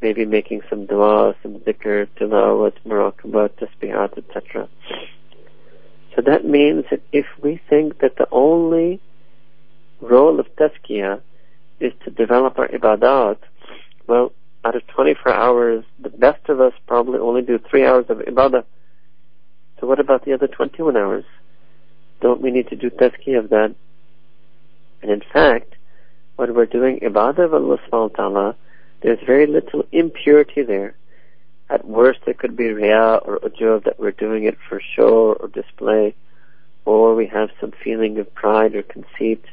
maybe making some dua, some dhikr, tilawat, muraqabah, tasbihat, etc. So that means that if we think that the only role of tazkiyah is to develop our ibadat, well, out of 24 hours, the best of us probably only do three hours of ibadah. So what about the other 21 hours? Don't we need to do tazkiyah of that? And in fact, when we're doing ibadah of Allah subhanahu wa ta'ala, there's very little impurity there. At worst, there could be riyah or ujub that we're doing it for show or display, or we have some feeling of pride or conceit.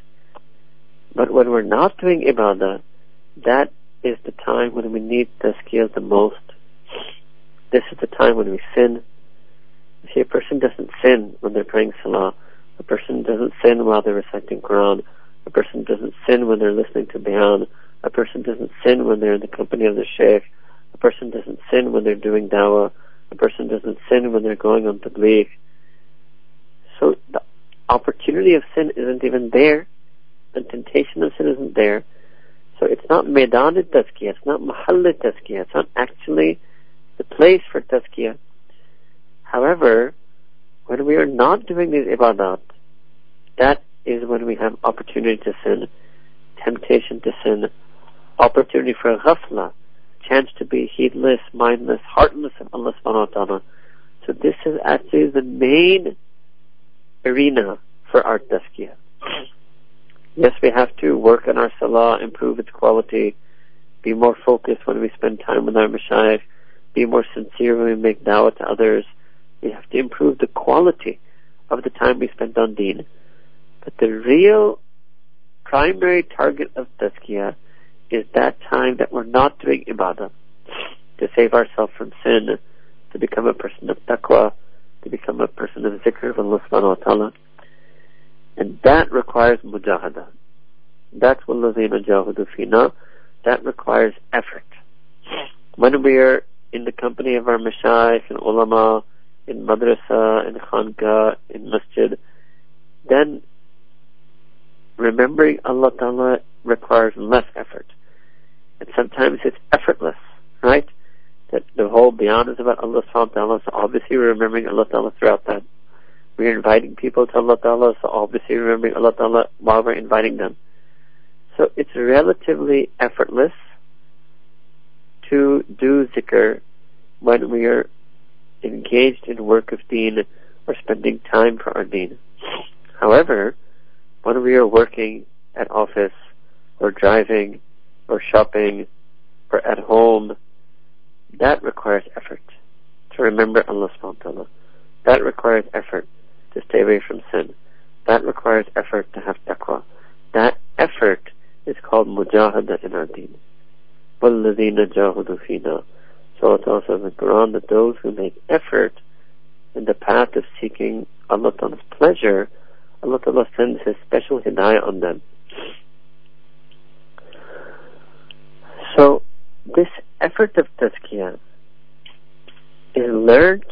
But when we're not doing ibadah, that is the time when we need tazkiyah the most. This is the time when we sin. See, a person doesn't sin when they're praying salah. A person doesn't sin while they're reciting Quran. A person doesn't sin when they're listening to bayan. A person doesn't sin when they're in the company of the sheikh. A person doesn't sin when they're doing dawah. A person doesn't sin when they're going on tabligh. So the opportunity of sin isn't even there. The temptation of sin isn't there. So it's not medan tazkiyah, it's not mahal tazkiyah, it's not actually the place for tazkiyah. However, when we are not doing these ibadat, that is when we have opportunity to sin, temptation to sin, opportunity for ghafla, chance to be heedless, mindless, heartless of Allah subhanahu wa ta'ala. So this is actually the main arena for our tazkiyah. Yes, we have to work on our salah, improve its quality, be more focused when we spend time with our mashayikh, be more sincere when we make da'wah to others. We have to improve the quality of the time we spend on deen. But the real primary target of tazkiyah is that time that we're not doing ibadah to save ourselves from sin, to become a person of taqwa, to become a person of zikr of Allah subhanahu wa ta'ala. And that requires mujahada. That's what lazina jahudu fina. That requires effort. When we are in the company of our mashayikh and ulama, in madrasa, in khanqa, in masjid, then remembering Allah Ta'ala requires less effort. And sometimes it's effortless, right? That the whole bayan is about Allah subhanahu wa ta'ala, so obviously we're remembering Allah Ta'ala throughout that. We're inviting people to Allah Ta'ala, so obviously remembering Allah Ta'ala while we're inviting them. So it's relatively effortless to do zikr when we are engaged in work of deen or spending time for our deen. However, when we are working at office or driving or shopping or at home, that requires effort to remember Allah subhanahu wa ta'ala. That requires effort to stay away from sin. That requires effort to have taqwa. That effort is called mujahada in our deen. وَالَّذِينَ جَاهُدُوا فِينَا So it also in the Quran that those who make effort in the path of seeking Allah Ta'ala's pleasure, Allah Ta'ala sends His special hidayah on them. So, this effort of tazkiyah is learned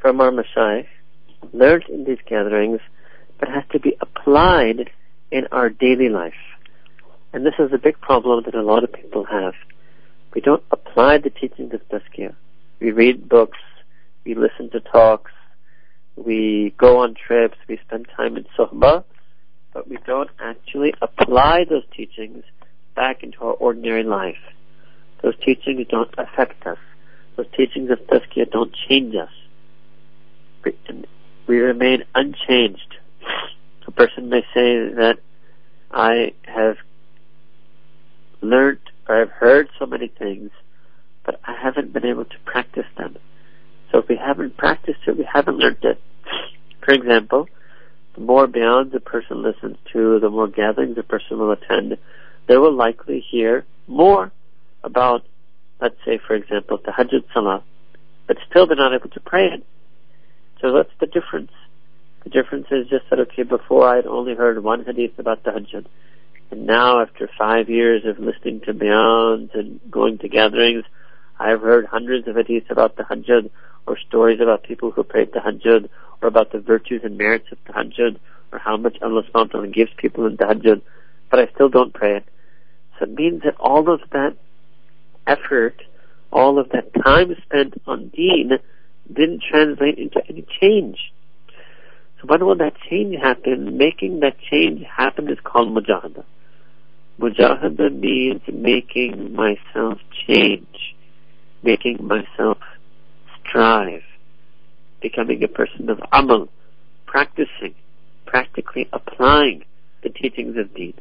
from our mashayikh, learned in these gatherings, but has to be applied in our daily life. And this is a big problem that a lot of people have. We don't apply the teachings of tazkiyah. We read books, we listen to talks, we go on trips, we spend time in suhbah, but we don't actually apply those teachings back into our ordinary life. Those teachings don't affect us. Those teachings of tazkiyah don't change us. We, remain unchanged. A person may say that I have learned or I've heard so many things, but I haven't been able to practice them. So if we haven't practiced it, we haven't learned it. For example, the more bayan a person listens to, the more gatherings a person will attend, they will likely hear more about, let's say, for example, tahajjud salah, but still they're not able to pray it. So what's the difference? The difference is just that, okay, before I had only heard one hadith about tahajjud, and now after five years of listening to bayans and going to gatherings, I've heard hundreds of hadiths about tahajjud, or stories about people who prayed tahajjud, or about the virtues and merits of tahajjud, or how much Allah subhanahu wa ta'ala gives people in tahajjud, but I still don't pray it. So it means that all of that effort, all of that time spent on deen didn't translate into any change. So when will that change happen? Making that change happen is called mujahada. Mujahada means making myself change, making myself strive, becoming a person of amal, practicing, practically applying the teachings of deen.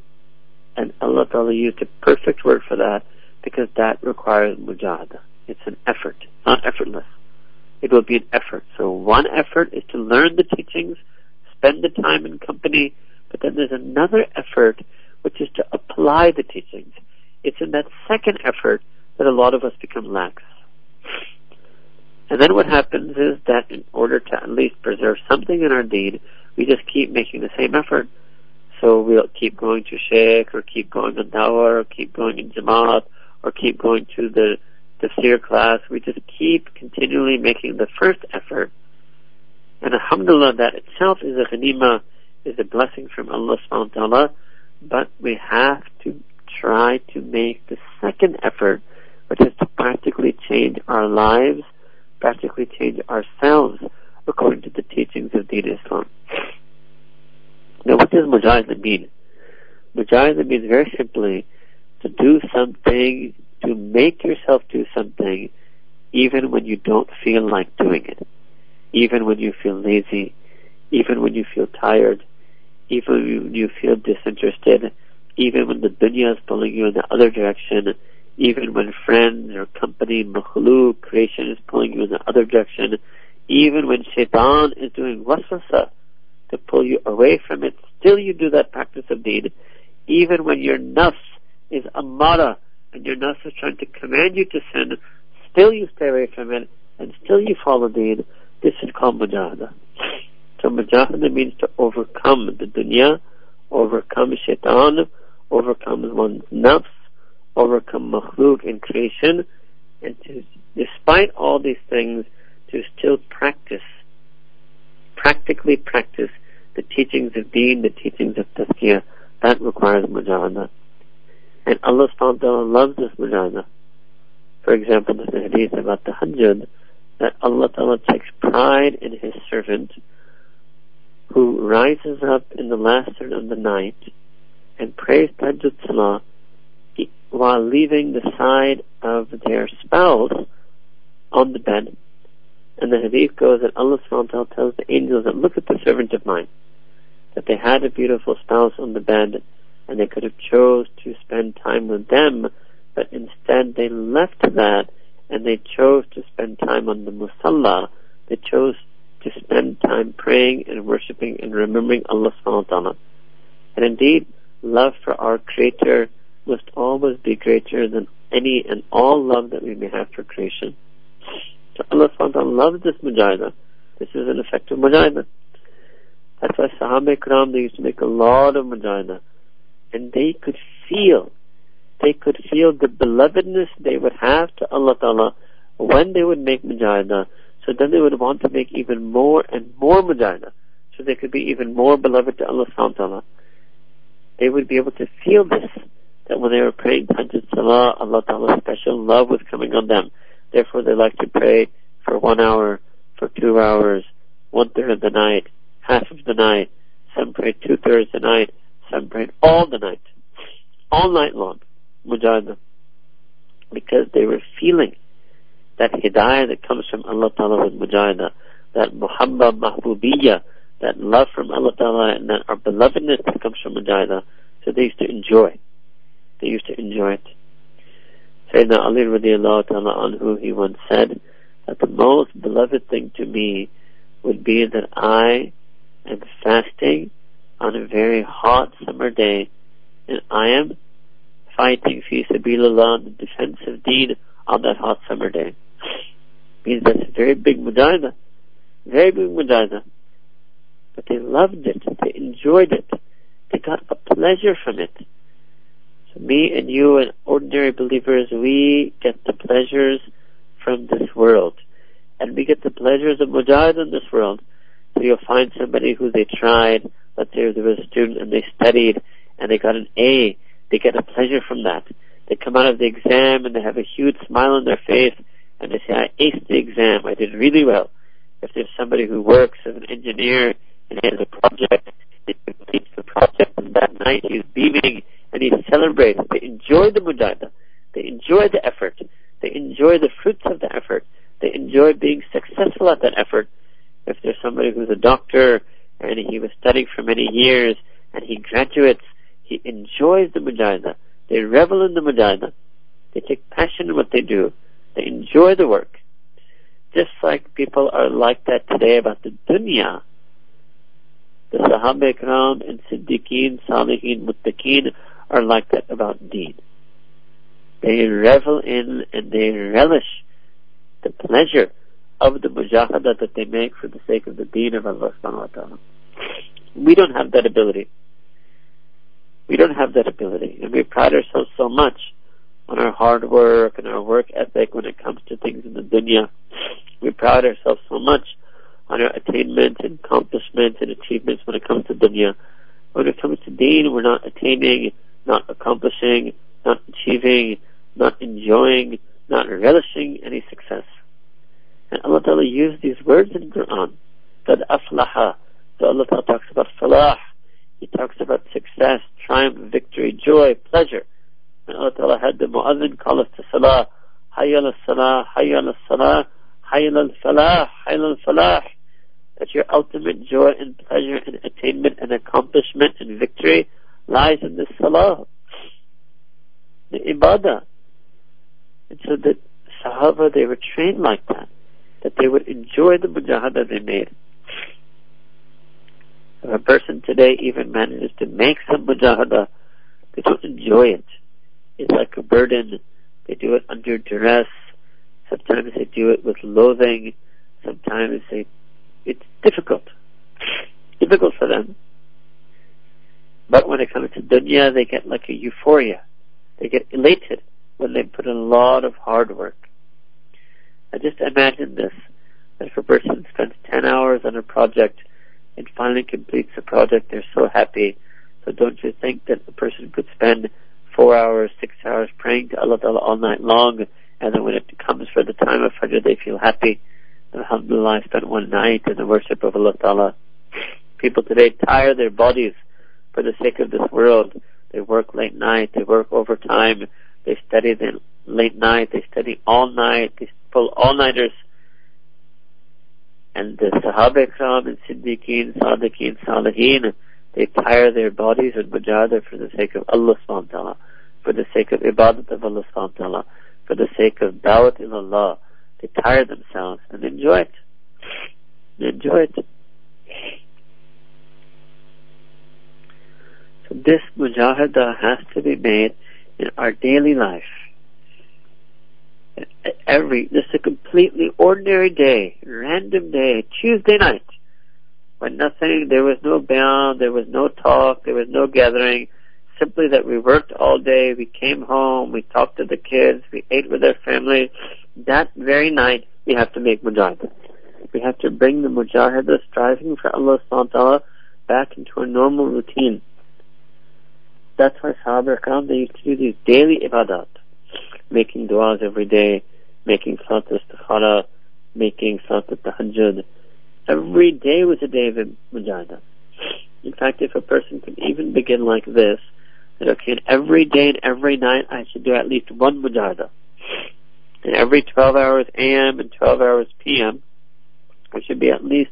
And Allah Ta'ala used a perfect word for that because that requires mujahada. It's an effort, not effortless. It will be an effort. So one effort is to learn the teachings, spend the time in company, but then there's another effort which is to apply the teachings. It's in that second effort that a lot of us become lax. And then what happens is that in order to at least preserve something in our deen, we just keep making the same effort. So we'll keep going to Sheikh, or keep going to Dawah, or keep going in Jamaat, or keep going to the tafsir class. We just keep continually making the first effort. And alhamdulillah, that itself is a ghanima, is a blessing from Allah subhanahu wa ta'ala, but we have to try to make the second effort, which is to practically change our lives, practically change ourselves according to the teachings of Deen Islam. Now, what does mujahid mean? Mujahid means very simply to do something, to make yourself do something, even when you don't feel like doing it, even when you feel lazy, even when you feel tired, even when you feel disinterested, even when the dunya is pulling you in the other direction, even when friends or company, makhluk, creation is pulling you in the other direction, even when shaitan is doing waswasa to pull you away from it, still you do that practice of deen, even when your nafs is amara and your nafs is trying to command you to sin, still you stay away from it and still you follow deen. This is called mujahada. So mujahada means to overcome the dunya, overcome shaitan, overcome one's nafs, overcome makhluk in creation, and to, despite all these things, to still practice, practically practice the teachings of deen, the teachings of tazkiyah. That requires mujahada. And Allah subhanahu wa ta'ala loves this mujahada. For example, there's a hadith about the tahajjud that Allah ta'ala takes pride in His servant who rises up in the last third of the night and prays tahajjud salah while leaving the side of their spouse on the bed. And the hadith goes that Allah subhanahu tells the angels that look at the servant of mine, that they had a beautiful spouse on the bed and they could have chose to spend time with them, but instead they left that and they chose to spend time on the musalla. They chose to spend time praying and worshipping and remembering Allah subhanahu. And indeed, love for our Creator must always be greater than any and all love that we may have for creation. So Allah ta'ala loves this mujahida. This is an effective mujahida. That's why Sahaba Ikram, they used to make a lot of mujahida. And they could feel, they could feel the belovedness they would have to Allah Ta'ala when they would make mujahida. So then they would want to make even more and more mujahida. So they could be even more beloved to Allah ta'ala. They would be able to feel this that when they were praying Tahajjud Salah, Allah Ta'ala's special love was coming on them. Therefore they like to pray for one hour, for two hours, one third of the night, half of the night. Some prayed two thirds of the night. Some prayed all the night. All night long. Mujahada. Because they were feeling that hidayah that comes from Allah Ta'ala with mujahada. That muhabba mahbubiyya. That love from Allah Ta'ala and that our belovedness that comes from mujahada. So they used to enjoy. They used to enjoy it. Sayyidina Ali radiallahu ta'ala anhu, he once said that the most beloved thing to me would be that I am fasting on a very hot summer day and I am fighting fi sabilillah the defense of on that hot summer day. Means that's a very big mujahida. Very big mujahida. But they loved it. They enjoyed it. They got a pleasure from it. Me and you and ordinary believers, we get the pleasures from this world. And we get the pleasures of mujahid in this world. So you'll find somebody who they tried, let's say there was a student and they studied and they got an A, they get a pleasure from that. They come out of the exam and they have a huge smile on their face and they say, I aced the exam, I did really well. If there's somebody who works as an engineer They enjoy the effort. They enjoy the fruits of the effort. They enjoy being successful at that effort. If there's somebody who's a doctor and he was studying for many years and he graduates, he enjoys the mujahidah. They revel in the mujahidah. They take passion in what they do. They enjoy the work. Just like people are like that today about the dunya. The Sahaba Ikram and Siddiqeen, Salihin, Muttaqeen are like that about deen. They revel in and they relish the pleasure of the mujahada that they make for the sake of the deen of Allah subhanahu wa ta'ala. We don't have that ability. We don't have that ability. And we pride ourselves so much on our hard work and our work ethic when it comes to things in the dunya. We pride ourselves so much on our attainments and accomplishments and achievements when it comes to dunya. When it comes to deen, we're not attaining, not accomplishing, not achieving, not enjoying, not relishing any success. And Allah Ta'ala used these words in Quran. That aflaha. So Allah Ta'ala talks about falah. He talks about success, triumph, victory, joy, pleasure. And Allah Ta'ala had the mu'adhin call us to salah. Hayya ala salah, hayya ala salah, hayya ala falah, hayya ala falah. That your ultimate joy and pleasure and attainment and accomplishment and victory lies in the salah. The ibadah. And so the Sahaba, they were trained like that, that they would enjoy the mujahadah they made. If a person today even manages to make some mujahadah, they don't enjoy it. It's like a burden. They do it under duress. Sometimes they do it with loathing. Sometimes they, it's difficult. Difficult for them. But when it comes to dunya, they get like a euphoria. They get elated when they put in a lot of hard work. I just imagine this, that if a person spends 10 hours on a project and finally completes the project, they're so happy. So don't you think that a person could spend four hours, six hours praying to Allah Ta'ala all night long, and then when it comes for the time of Fajr, they feel happy. Alhamdulillah, I spent one night in the worship of Allah Ta'ala. People today tire their bodies for the sake of this world. They work late night, they work overtime, they study the late night, they study all night, they pull all-nighters. And the Sahaba Ikram and Siddiqeen, Sadiqeen, Salihin, they tire their bodies with mujahada for the sake of Allah subhanahu wa ta'ala, for the sake of ibadat of Allah subhanahu wa ta'ala, for the sake of dawat in Allah. They tire themselves and enjoy it. They enjoy it. So this mujahada has to be made in our daily life. Every, this is a completely ordinary day, random day, Tuesday night, when nothing, there was no band, there was no talk, there was no gathering, simply that we worked all day, we came home, we talked to the kids, we ate with our family. That very night, we have to make mujahidah. We have to bring the mujahidah striving for Allah subhanahu wa ta'ala back into a normal routine. That's why Sahaba Ikram, they to do these daily ibadat, making du'as every day, making salat istikhara, making salat tahajjud. Every day was a day of mujahidah. In fact, if a person could even begin like this, that okay, every day and every night I should do at least one mujahidah. And every 12 hours AM and 12 hours PM, there should be at least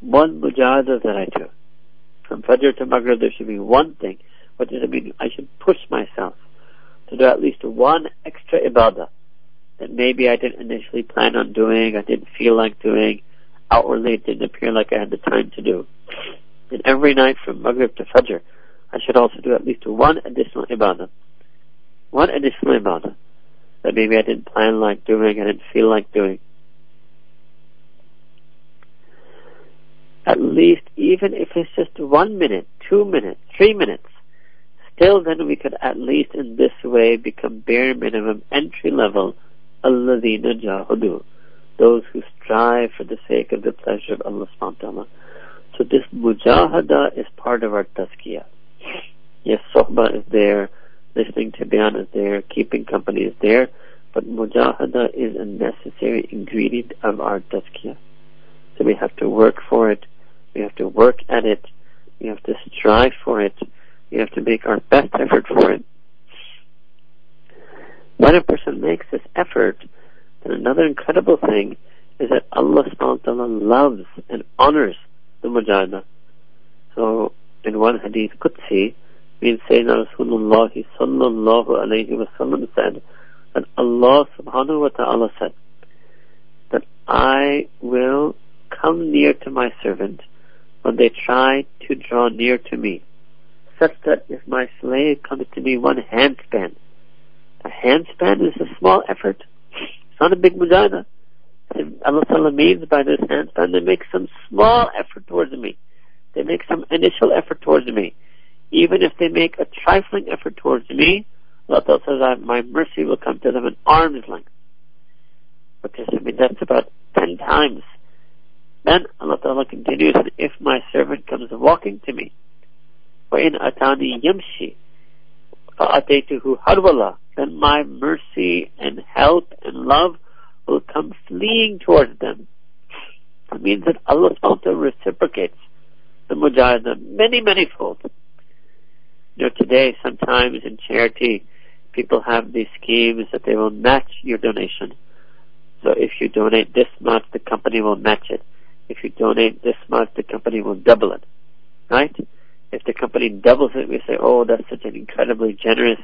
one mujahidah that I do. From Fajr to Maghrib, there should be one thing what does it mean? I should push myself to do at least one extra ibadah that maybe I didn't initially plan on doing, I didn't feel like doing, outwardly it didn't appear like I had the time to do. And every night from Maghrib to Fajr, I should also do at least one additional ibadah. One additional ibadah that maybe I didn't plan like doing, I didn't feel like doing. At least, even if it's just one minute, two minutes, three minutes, Still then we could at least in this way become bare minimum entry level alladhina jahudu. Those who strive for the sake of the pleasure of Allah subhanahu wa ta'ala. So this mujahada is part of our tazkiyah. Yes, sohbah is there, listening to bayan is there, keeping company is there, but mujahada is a necessary ingredient of our tazkiyah. So we have to work for it, we have to work at it, we have to strive for it, we have to make our best effort for it. When a person makes this effort, then another incredible thing is that Allah subhanahu wa ta'ala loves and honors the mujahada. So in one hadith Qudsi, means Sayyidina Rasulullah sallallahu alayhi wa sallam said that Allah subhanahu wa ta'ala said that I will come near to my servant when they try to draw near to me, such that if my slave comes to me one handspan, a handspan is a small effort. It's not a big mujahada. Allah Ta'ala means by this handspan, they make some small effort towards me. They make some initial effort towards me. Even if they make a trifling effort towards me, Allah says that my mercy will come to them in arm's length. Because I mean that's about ten times. Then Allah Ta'ala continues, if my servant comes walking to me, وَإِنْ أَتَانِي يَمْشِي فَأَتَيْتُهُ هَرْوَلًا Then my mercy and help and love will come fleeing towards them. It means that Allah reciprocates the mujahideen many, many fold. You know, today sometimes in charity, people have these schemes that they will match your donation. So if you donate this much, the company will match it. If you donate this much, the company will double it. Right? If the company doubles it, we say, oh, that's such an incredibly generous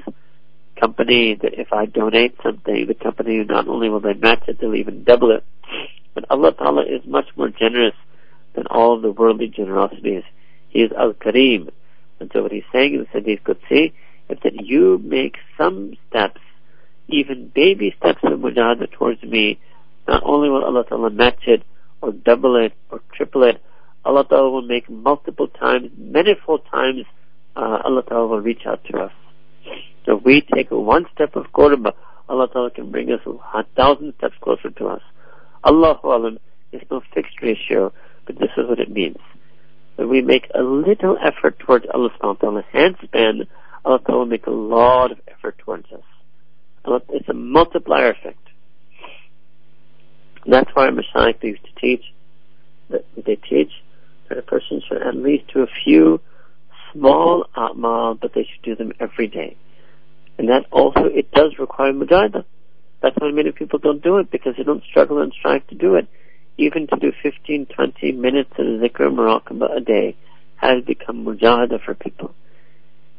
company that if I donate something, the company not only will they match it, they'll even double it. But Allah Ta'ala is much more generous than all the worldly generosities. He is Al-Kareem. And so what he's saying in the Hadith Qudsi is that you make some steps, even baby steps of mujahada towards me, not only will Allah Ta'ala match it, or double it, or triple it, Allah Ta'ala will make multiple times, manifold times, uh, Allah Ta'ala will reach out to us. So if we take one step of qurba, Allah Ta'ala can bring us a thousand steps closer to us. Allahu Alam is no fixed ratio, but this is what it means. When we make a little effort towards Allah subhanahu wa ta'ala, handspan, Allah Ta'ala will make a lot of effort towards us. It's a multiplier effect. That's why Mashaykh used to teach, that they teach a person should at least do a few small a'mal, but they should do them every day. And that also, it does require mujahada. That's why many people don't do it, because they don't struggle and strive to do it. Even to do 15, 20 minutes of zikr muraqabah a day has become mujahada for people.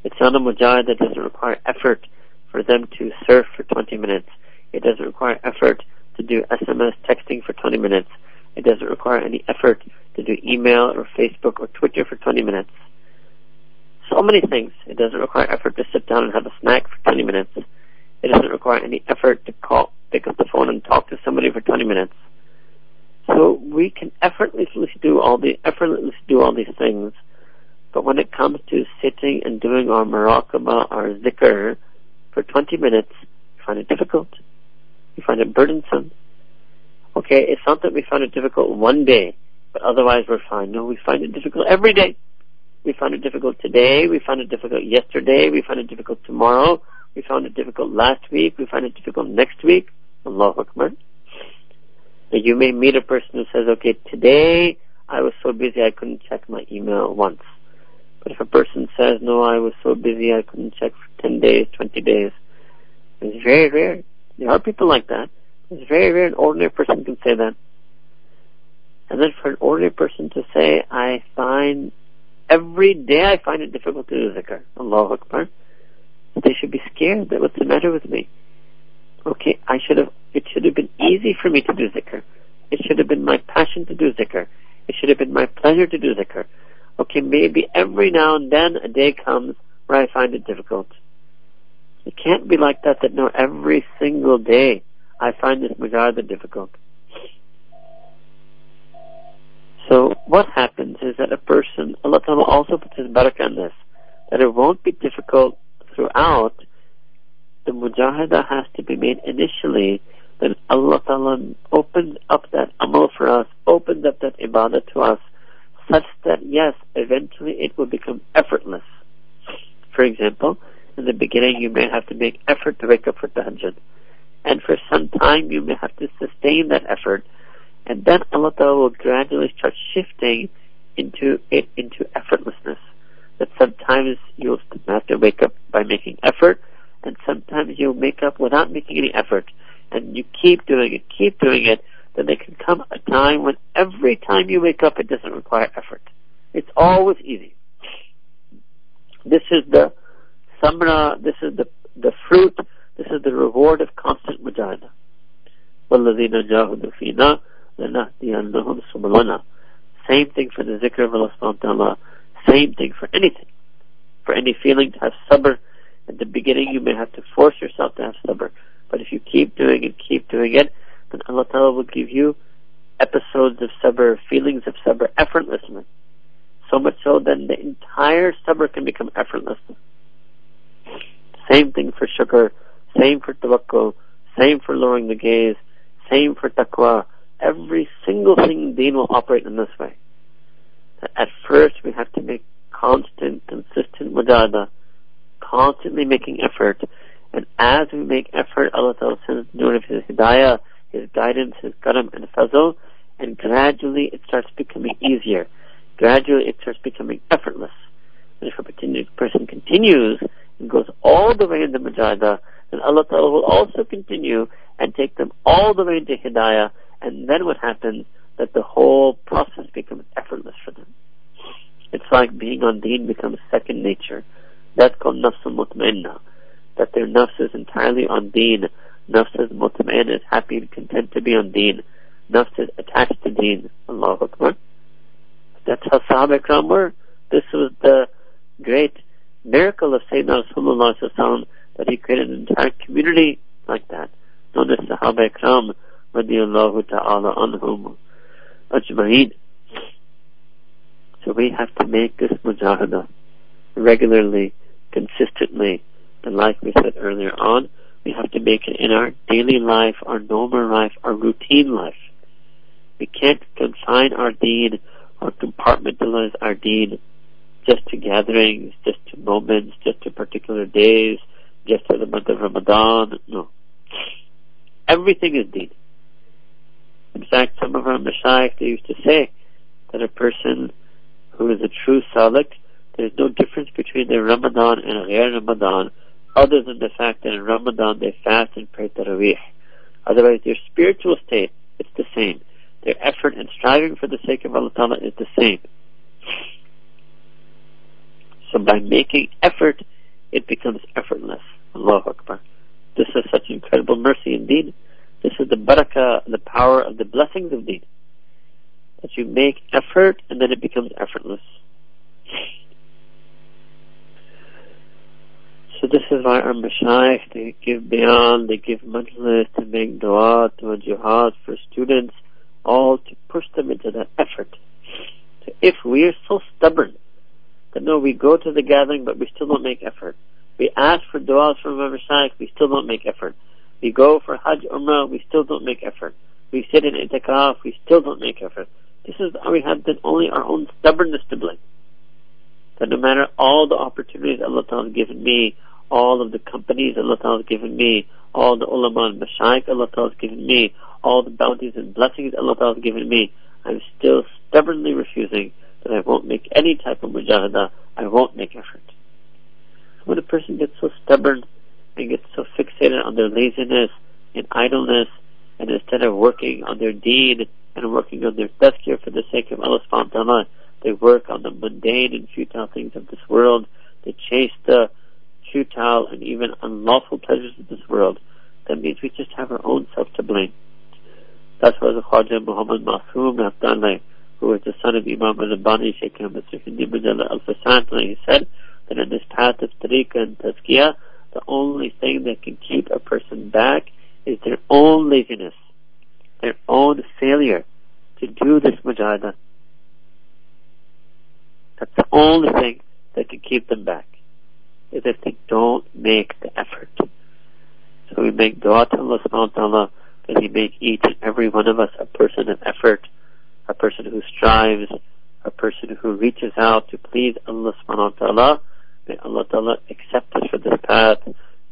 It's not a mujahada that doesn't require effort for them to surf for 20 minutes. It doesn't require effort to do SMS texting for 20 minutes. It doesn't require any effort to do email or Facebook or Twitter for 20 minutes so many things. It doesn't require effort to sit down and have a snack for 20 minutes. It doesn't require any effort to call, pick up the phone and talk to somebody for 20 minutes. So we can effortlessly do all the effortlessly do all these things, but when it comes to sitting and doing our muraqabah, our zikr, for 20 minutes, we find it difficult. We find it burdensome. Okay, it's not that we find it difficult one day, but otherwise we're fine. No, we find it difficult every day. We found it difficult today. We found it difficult yesterday. We found it difficult tomorrow. We found it difficult last week. We find it difficult next week. Allahu Akbar. Now you may meet a person who says, okay, today I was so busy I couldn't check my email once. But if a person says, no, I was so busy I couldn't check for 10 days, 20 days, it's very rare. There are people like that. It's very rare an ordinary person can say that. And then for an ordinary person to say, I find Every day I find it difficult to do zikr. Allahu Akbar. They should be scared that what's the matter with me? Okay, I should have, it should have been easy for me to do zikr. It should have been my passion to do zikr. It should have been my pleasure to do zikr. Okay, maybe every now and then a day comes where I find it difficult. It can't be like that that no, every single day I find this mujahada difficult. So what happens is that a person, Allah Ta'ala also puts his barakah in this, that it won't be difficult throughout. The mujahada has to be made initially, then Allah Ta'ala opens up that amal for us, opens up that ibadah to us, such that yes, eventually it will become effortless. For example, In the beginning, you may have to make effort to wake up for tahajjud. And for some time, you may have to sustain that effort. And then Allah Ta'ala will gradually start shifting into it into effortlessness. That sometimes you'll have to wake up by making effort, and sometimes you'll wake up without making any effort. And you keep doing it, keep doing it, then there can come a time when every time you wake up, it doesn't require effort. It's always easy. This is the samra, this is the, the fruit, this is the reward of constant mujahada. وَالَّذِينَ جَاهُدُوا فِينَا لَنَهْدِيَنَّهُمْ سُبُلَنَا Same thing for the zikr of Allah. Same thing for anything. For any feeling to have sabr. At the beginning you may have to force yourself to have sabr. But if you keep doing it, keep doing it, then Allah Ta'ala will give you episodes of sabr, feelings of sabr effortlessly. So much so that the entire sabr can become effortless. Same thing for shukr, same for tawakkul, same for lowering the gaze, same for taqwa. Every single thing in deen will operate in this way. At first we have to make constant, consistent mujahada, constantly making effort, and as we make effort, Allah Ta'ala sends nur of His hidayah, His guidance, His karam and fazl, and gradually it starts becoming easier. Gradually it starts becoming effortless. And if a person continues and goes all the way in the mujahada, then Allah Ta'ala will also continue and take them all the way into hidayah, and then what happens? That the whole process becomes effortless for them. It's like being on deen becomes second nature. That's called nafsul mutmainna. That their nafs is entirely on deen. Nafs is mutmainna, is happy and content to be on deen. Nafs is attached to deen. Allahu Akbar. That's how Sahaba Ikram were. This was the great miracle of Sayyidina Rasulullah that he created an entire community like that, known as Sahaba Ikram radiallahu ta'ala anhum ajma'in. So we have to make this mujahada regularly, consistently, and like we said earlier on, we have to make it in our daily life, our normal life, our routine life. We can't confine our deen or compartmentalize our deen just to gatherings, just to moments, just to particular days, just to the month of Ramadan. No. Everything is deen. In fact, some of our mashayikh, they used to say that a person who is a true salik, there's no difference between their Ramadan and Ghair Ramadan other than the fact that in Ramadan they fast and pray Taraweeh. Otherwise, their spiritual state, it's the same. Their effort and striving for the sake of Allah Ta'ala is the same. So by making effort, it becomes effortless. Allahu Akbar. This is such incredible mercy indeed. This is the barakah, the power of the blessings of deen. That you make effort and then it becomes effortless. So this is why our mashayikh, they give bayan, they give majlis to make dua, to jihad for students, all to push them into that effort. So if we are so stubborn that no, we go to the gathering but we still don't make effort. We ask for du'as from our mashayikh, we still don't make effort. We go for Hajj Umrah, we still don't make effort. We sit in itikaf, we still don't make effort. This is we have then only our own stubbornness to blame. That no matter all the opportunities Allah Ta'ala has given me, all of the companies Allah Ta'ala has given me, all the ulama and mashayikh Allah Ta'ala has given me, all the bounties and blessings Allah Ta'ala has given me, I'm still stubbornly refusing that I won't make any type of mujahada, I won't make effort. When a person gets so stubborn and get so fixated on their laziness and idleness, and instead of working on their deen and working on their tazkir for the sake of Allah subhanahu wa ta'ala, they work on the mundane and futile things of this world, they chase the futile and even unlawful pleasures of this world, that means we just have our own self to blame. That's why the Khwaja Muhammad Masoom Abdallah, who was the son of Imam Rabbani Sheikh Ahmad Sufi al-Fasant, he said that in this path of tariqah and tazkiyah, the only thing that can keep a person back is their own laziness, their own failure to do this mujahada. That's the only thing that can keep them back, is if they don't make the effort. So we make dua to Allah subhanahu wa ta'ala that He make each and every one of us a person of effort, a person who strives, a person who reaches out to please Allah subhanahu wa ta'ala, May Allah Ta'ala accept us for this path.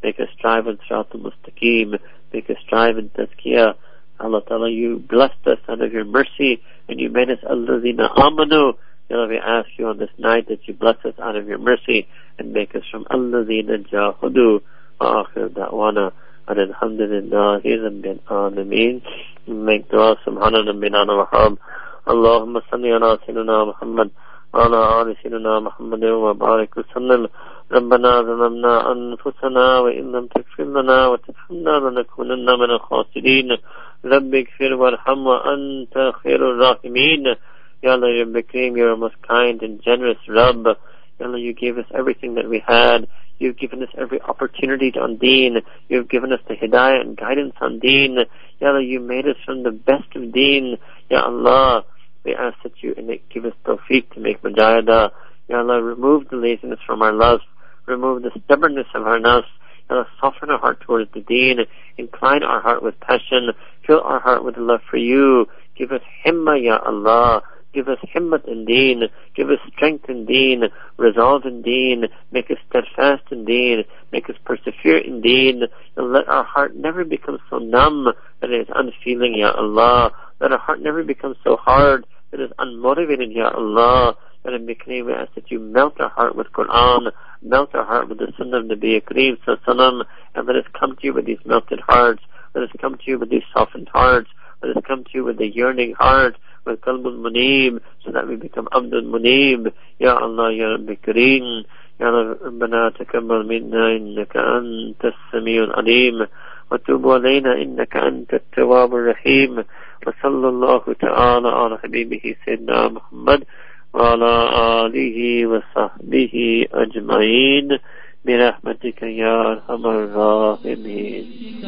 Make us strive in Sirat al-Mustaqim. Make us strive in Tazkiyah. Allah Ta'ala, you blessed us out of your mercy and you made us Allazina Amanu. Ya we ask you on this night that you bless us out of your mercy and make us from Allazina Jahudu. وآخر دعوانا أن الحمد لله رب العالمين make dua سبحان ربنا الوهاب اللهم صل على سيدنا محمد وعلى آل سيدنا محمد وبارك وسلم ربنا ظلمنا أنفسنا وإن لم تغفر لنا وترحمنا لنكونن من الخاسرين رب اغفر وارحم وأنت خير الراحمين Ya Allah, you're Bakrim, you're most kind and generous Rabb. Ya Allah, you gave us everything that we had. You've given us every opportunity on deen. You've given us the hidayah and guidance on deen. Ya Allah, you made us from the best of deen. Ya Allah, we ask that you give us tawfiq to make mujahidah. Ya Allah, remove the laziness from our lust. Remove the stubbornness of our nafs. Ya Allah, soften our heart towards the deen. Incline our heart with passion. Fill our heart with love for you. Give us himmah, Ya Allah. Give us himmat in deen. Give us strength in deen. Resolve in deen. Make us steadfast in deen. Make us persevere in deen. And let our heart never become so numb that it is unfeeling, Ya Allah that our heart never becomes so hard that it's unmotivated, Ya Allah. And in may we ask that you melt our heart with Quran, melt our heart with the Sunnah of Nabi Kareem Sallallahu and let us come to you with these melted hearts, let us come to you with these softened hearts, let us come to you with the yearning heart, with Qalbul Muneeb, so that we become Abdul Muneeb. Ya Allah, Ya Rabbi Kareem, Ya Rabbana takabbal minna innaka anta as-sami'ul alim, wa tub alayna innaka anta at-tawwabur rahim. وصلى الله تعالى على حبيبه سيدنا محمد وعلى آله وصحبه أجمعين برحمتك يا أرحم الراحمين.